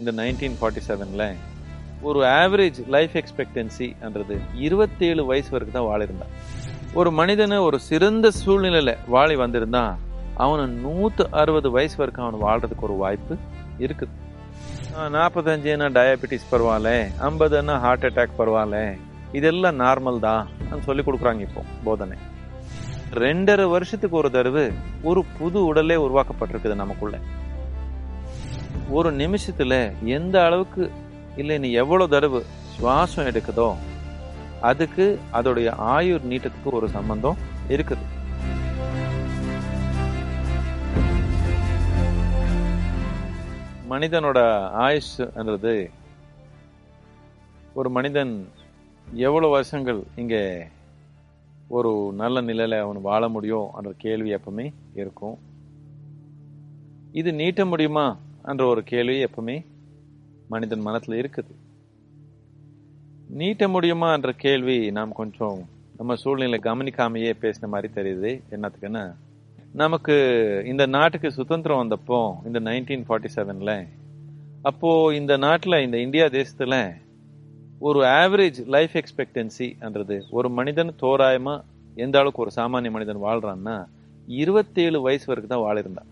இந்த nineteen forty செவனில் ஒரு ஆவரேஜ் லைஃப் எக்ஸ்பெக்டன்சின்றது இருபத்தேழு வயசு வரைக்கும் தான் வாழிருந்தான். ஒரு மனிதனை ஒரு சிறந்த சூழ்நிலையில் வாழி வந்திருந்தான் அவனை நூற்று அறுபது வயசு வரைக்கும் அவன் வாழ்கிறதுக்கு ஒரு வாய்ப்பு இருக்குது. நாற்பத்தஞ்சுன்னா டயபெட்டிஸ் பரவாயில்ல. ஐம்பதுன்னா ஹார்ட் அட்டாக் பரவாயில்ல. இதெல்லாம் நார்மல் தான் சொல்லி கொடுக்குறாங்க இப்போ போதனை. ரெண்டரை வருஷத்துக்கு ஒரு தடவை ஒரு புது உடலே உருவாக்கப்பட்டிருக்குது நமக்குள்ள. ஒரு நிமிஷத்தில் எந்த அளவுக்கு இல்லை நீ எவ்வளோ தடவை சுவாசம் எடுக்குதோ அதுக்கு அதோடைய ஆயுர் நீட்டத்துக்கு ஒரு சம்பந்தம் இருக்குது. மனிதனோட ஆயுஷ்ன்றது ஒரு மனிதன் எவ்வளோ வருஷங்கள் இங்கே ஒரு நல்ல நிலையில் அவன் வாழ முடியும் என்ற கேள்வி எப்பவுமே இருக்கும். இது நீட்ட முடியுமா? என்ற ஒரு கேள்வி எப்பவுமே மனிதன் மனத்தில் இருக்குது. நீட்ட முடியுமா என்ற கேள்வி நாம் கொஞ்சம் நம்ம சூழ்நிலை கவனிக்காமையே பேசின மாதிரி தெரியுது. என்னத்துக்குன்னா நமக்கு இந்த நாட்டுக்கு சுதந்திரம் வந்தப்போ இந்த நைன்டீன் ஃபார்ட்டி செவன்ல அப்போது இந்த நாட்டில் இந்த இந்தியா தேசத்தில் ஒரு ஆவரேஜ் லைஃப் எக்ஸ்பெக்டன்சின்றது ஒரு மனிதன் தோராயமாக எந்த அளவுக்கு ஒரு சாமானிய மனிதன் வாழ்கிறான்னா இருபத்தேழு வயசு வரைக்கும் தான் வாழிருந்தான்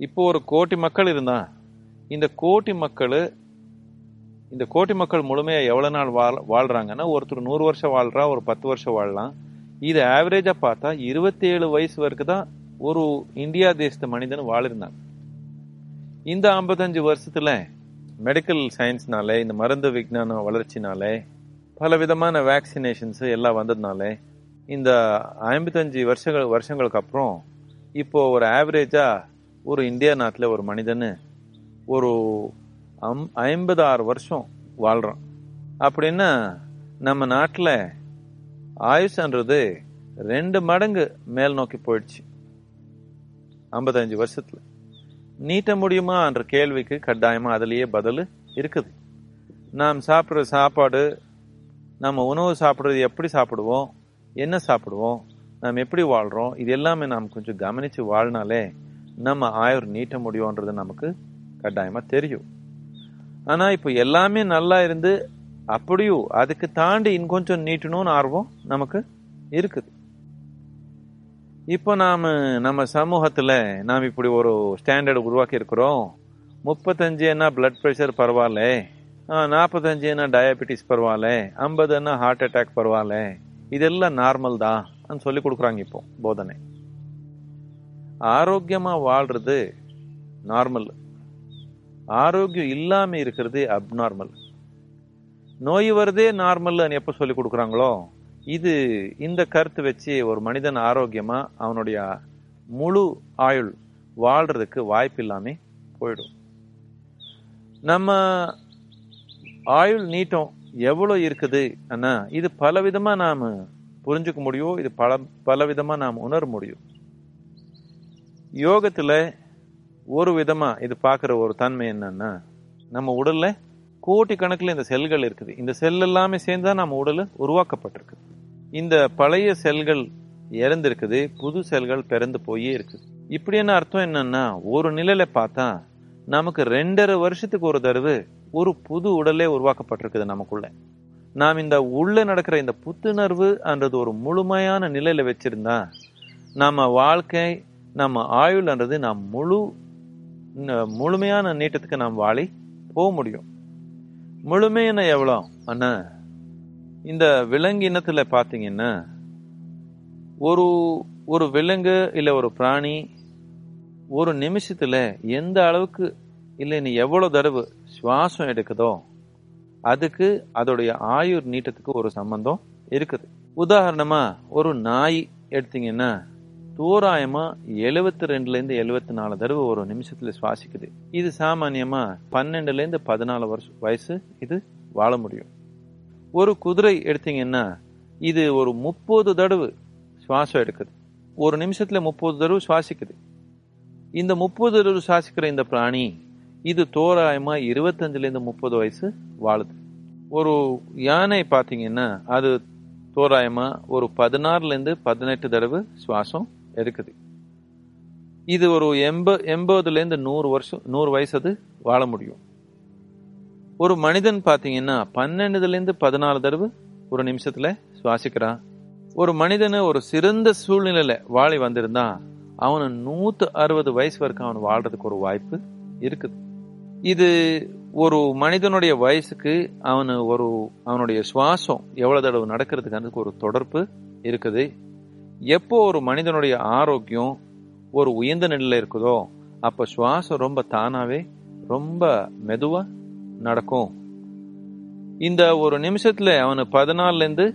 இப்போ ஒரு கோட்டி மக்கள் இருந்தா இந்த கோட்டி மக்கள் இந்த கோட்டி மக்கள் முழுமையா எவ்வளவு நாள் வாழ் வாழ்றாங்கன்னா ஒருத்தர் நூறு வருஷம் வாழ்றா ஒரு பத்து வருஷம் வாழலாம். இது ஆவரேஜா பார்த்தா இருபத்தேழு வயசு வரைக்கும் தான் ஒரு இந்தியா தேசத்து மனிதன் வாழிருந்தான். இந்த ஐம்பத்தஞ்சு வருஷத்துல மெடிக்கல் சயின்ஸ்னாலே இந்த மருந்து விஞ்ஞான வளர்ச்சினாலே பல விதமான வேக்சினேஷன்ஸ் எல்லாம் வந்ததுனால இந்த ஐம்பத்தஞ்சு வருஷங்கள் வருஷங்களுக்கு அப்புறம் இப்போ ஒரு ஆவரேஜா ஒரு இந்தியா நாட்டில் ஒரு மனிதன் ஒரு அம் ஐம்பது ஆறு வருஷம் வாழ்கிறான் அப்படின்னா நம்ம நாட்டில் ஆயுஷ்ன்றது ரெண்டு மடங்கு மேல் நோக்கி போயிடுச்சு. ஐம்பத்தஞ்சு வருஷத்தில். நீட்ட முடியுமா என்ற கேள்விக்கு கட்டாயமாக அதுலேயே பதில் இருக்குது. நாம் சாப்பிட்ற சாப்பாடு நம்ம உணவு சாப்பிட்றது எப்படி சாப்பிடுவோம் என்ன சாப்பிடுவோம் நாம் எப்படி வாழ்கிறோம் இது எல்லாமே நாம் கொஞ்சம் கவனித்து வாழ்னாலே நம்ம ஆயுர் நீட்ட முடியும்ன்றது நமக்கு கட்டாயமாக தெரியும். ஆனால் இப்போ எல்லாமே நல்லா இருந்து அப்படியும் அதுக்கு தாண்டி இன்னும் கொஞ்சம் நீட்டணும்னு ஆர்வம் நமக்கு இருக்குது. இப்போ நாம நம்ம சமூகத்தில் நாம் இப்படி ஒரு ஸ்டாண்டர்ட் உருவாக்கி இருக்கிறோம். முப்பத்தஞ்சுன்னா பிளட் ப்ரெஷர் பரவாயில்ல. நாற்பத்தஞ்சுன்னா டயபெட்டிஸ் பரவாயில்ல. ஐம்பதுன்னா ஹார்ட் அட்டாக் பரவாயில்ல. இதெல்லாம் நார்மல் தான். சொல்லி கொடுக்குறாங்க இப்போ போதனை. ஆரோக்கியமா வாழ்றது நார்மல் ஆரோக்கியம் இல்லாம இருக்கிறது அப்நார்மல் நோய் வருதே நார்மல் எப்ப சொல்லி கொடுக்குறாங்களோ இது இந்த கருத்து வச்சு ஒரு மனிதன் ஆரோக்கியமா அவனுடைய முழு ஆயுள் வாழ்றதுக்கு வாய்ப்பு இல்லாம போயிடும். நம்ம ஆயுள் நீட்டம் எவ்வளோ இருக்குது ஆனால் இது பல நாம் புரிஞ்சுக்க முடியும் இது பல பலவிதமாக நாம் உணர முடியும். யோகத்தில் ஒரு விதமாக இது பார்க்குற ஒரு தன்மை என்னன்னா நம்ம உடலில் கோட்டி கணக்கில் இந்த செல்கள் இருக்குது. இந்த செல் எல்லாமே சேர்ந்தா நம்ம உடல் உருவாக்கப்பட்டிருக்கு. இந்த பழைய செல்கள் இறந்துருக்குது புது செல்கள் பிறந்து போயே இருக்குது. இப்படியான அர்த்தம் என்னன்னா ஒரு நிலையில பார்த்தா நமக்கு ரெண்டரை வருஷத்துக்கு ஒரு தடவை ஒரு புது உடலே உருவாக்கப்பட்டிருக்குது நமக்குள்ள. நாம் இந்த உள்ள நடக்கிற இந்த புத்துணர்வு என்றது ஒரு முழுமையான நிலையில வச்சிருந்தா நம்ம வாழ்க்கை நம்ம ஆயுள்ன்றது நாம் முழு முழுமையான நீட்டத்துக்கு நாம் வாழி போக முடியும். முழுமையான எவ்வளோ? அண்ணா இந்த விலங்கு இனத்தில் பார்த்தீங்கன்னா ஒரு ஒரு விலங்கு இல்லை ஒரு பிராணி ஒரு நிமிஷத்தில் எந்த அளவுக்கு இல்லை நீ எவ்வளோ தடவை சுவாசம் எடுக்குதோ அதுக்கு அதோடைய ஆயுர் நீட்டத்துக்கு ஒரு சம்பந்தம் இருக்குது. உதாரணமாக ஒரு நாய் எடுத்தீங்கன்னா தோராயமா எழுபத்தி ரெண்டுல இருந்து எழுபத்தி நாலு தடவை ஒரு நிமிஷத்துல சுவாசிக்குது. இது சாமானியமா பன்னெண்டுல இருந்து பதினாலு வருஷம் வயசு இது வாழ முடியும். ஒரு குதிரை எடுத்தீங்கன்னா இது ஒரு முப்பது தடவை சுவாசம் எடுக்குது. ஒரு நிமிஷத்துல முப்பது தடவை சுவாசிக்குது. இந்த முப்பது தடவை சுவாசிக்கிற இந்த பிராணி இது தோராயமா இருபத்தஞ்சுல இருந்து முப்பது வயசு வாழுது. ஒரு யானை பார்த்தீங்கன்னா அது தோராயமா ஒரு பதினாறுல இருந்து பதினெட்டு தடவை சுவாசம் இருக்குது இது ஒரு எண்ப எண்பதுலேருந்து நூறு வருஷம் நூறு வயசு அது வாழ முடியும். ஒரு மனிதன் பார்த்தீங்கன்னா பன்னெண்டுலேருந்து பதினாலு தடவை ஒரு நிமிஷத்தில் சுவாசிக்கிறான் ஒரு மனிதனு ஒரு சிறந்த சூழ்நிலையில் வாழி வந்திருந்தா அவனை நூற்று அறுபது வயசு வரைக்கும் அவன் வாழ்கிறதுக்கு ஒரு வாய்ப்பு இருக்குது. இது ஒரு மனிதனுடைய வயசுக்கு அவனு ஒரு அவனுடைய சுவாசம் எவ்வளோ தடவை நடக்கிறதுக்கு ஒரு தொடர்பு இருக்குது. எப்போ ஒரு மனிதனுடைய ஆரோக்கியம் ஒரு உயர்ந்த நிலையில் இருக்குதோ அப்ப சுவாசம் ரொம்ப தானாவே ரொம்ப மெதுவா நடக்கும். இந்த ஒரு நிமிஷத்துல அவனு பதினாலுல இருந்து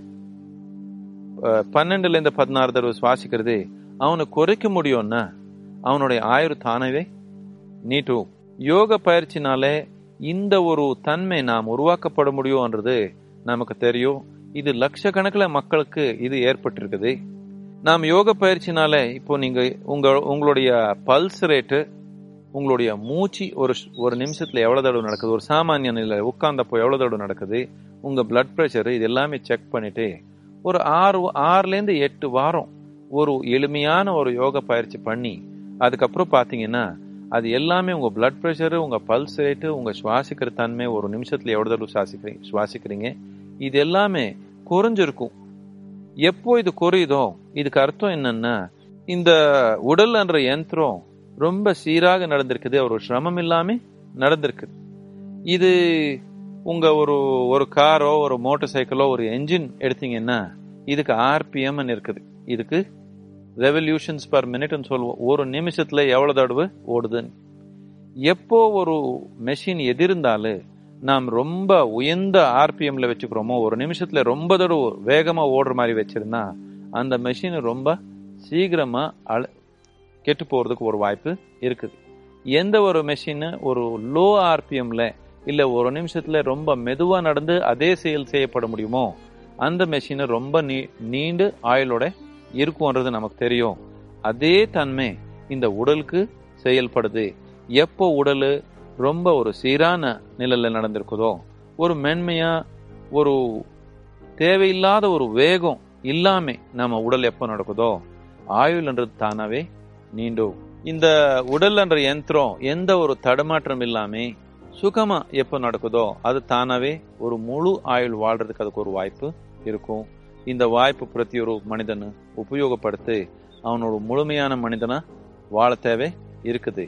பன்னெண்டுல இருந்து பதினாறு தடவை சுவாசிக்கிறது. அவனை குறைக்க முடியும்னா அவனுடைய ஆயுறு தானவே நீட்டும் யோக பயிற்சினாலே இந்த ஒரு தன்மை நாம் உருவாக்கப்பட முடியும்ன்றது நமக்கு தெரியும். இது லட்சக்கணக்கில் மக்களுக்கு இது ஏற்பட்டிருக்குது. நாம் யோக பயிற்சினால இப்போ நீங்க உங்க உங்களுடைய பல்ஸ் ரேட்டு உங்களுடைய மூச்சு ஒரு ஒரு நிமிஷத்துல எவ்வளவு தடவை நடக்குது? ஒரு சாமானிய நிலை உட்கார்ந்தப்போ எவ்வளவு தடவை நடக்குது? உங்க பிளட் ப்ரெஷர் இது எல்லாமே செக் பண்ணிட்டு ஒரு ஆறு ஆறுலேருந்து எட்டு வாரம் ஒரு எளிமையான ஒரு யோக பயிற்சி பண்ணி அதுக்கப்புறம் பார்த்தீங்கன்னா அது எல்லாமே உங்க பிளட் ப்ரெஷரு உங்க பல்ஸ் ரேட்டு உங்க சுவாசிக்கிற தன்மை ஒரு நிமிஷத்துல எவ்வளவு தடவை சுவாசிக்கிறீங்க சுவாசிக்கிறீங்க இது எல்லாமே குறைஞ்சிருக்கும். எப்போ இது குறையுதோ இதுக்கு அர்த்தம் என்னன்னா இந்த உடல் என்ற யந்திரம் ரொம்ப சீராக நடந்திருக்குது ஒரு சிரமம் இல்லாம நடந்திருக்குது. இது உங்க ஒரு ஒரு காரோ ஒரு மோட்டார் சைக்கிளோ ஒரு என்ஜின் எடுத்தீங்கன்னா இதுக்கு ஆர்பிஎம் இருக்குது. இதுக்கு ரெவல்யூஷன்ஸ் பர் மினிட்னு சொல்லுவோம். ஒரு நிமிஷத்துல எவ்வளவு தடவை ஓடுதுன்னு. எப்போ ஒரு மெஷின் எதிர்ந்தாலும் நாம் ரொம்ப உயர்ந்த ஆர்பிஎம்ல வச்சுக்கிறோமோ ஒரு நிமிஷத்துல ரொம்ப தடவை வேகமா ஓடுற மாதிரி வச்சிருந்தா அந்த மெஷின் ரொம்ப சீக்கிரமா அழ கெட்டு போறதுக்கு ஒரு வாய்ப்பு இருக்குது. எந்த ஒரு மெஷின் ஒரு லோ ஆர்பிஎம்ல இல்ல ஒரு நிமிஷத்துல ரொம்ப மெதுவா நடந்து அதே செயல் செய்யப்பட முடியுமோ அந்த மெஷின் ரொம்ப நீ நீண்டு ஆயுளோட இருக்கும்ன்றது நமக்கு தெரியும். அதே தன்மை இந்த உடலுக்கு செயல்படுது. எப்போ உடல் ரொம்ப ஒரு சீரான நிலையில் நடந்திருக்குதோ ஒரு மென்மையா ஒரு தேவையில்லாத ஒரு வேகம் இல்லாம நம்ம உடல் எப்போ நடக்குதோ ஆயுள்ன்றது தானாவே நீண்டும் இந்த உடல் என்ற யந்திரம் எந்த ஒரு தடுமாற்றம் இல்லாம சுகமா எப்போ நடக்குதோ அது தானாவே ஒரு முழு ஆயுள் வாழ்றதுக்கு அதுக்கு ஒரு வாய்ப்பு இருக்கும். இந்த வாய்ப்பு பிரதி ஒரு மனிதன் உபயோகப்படுத்தி அவனோட முழுமையான மனிதனா வாழ தேவை இருக்குது.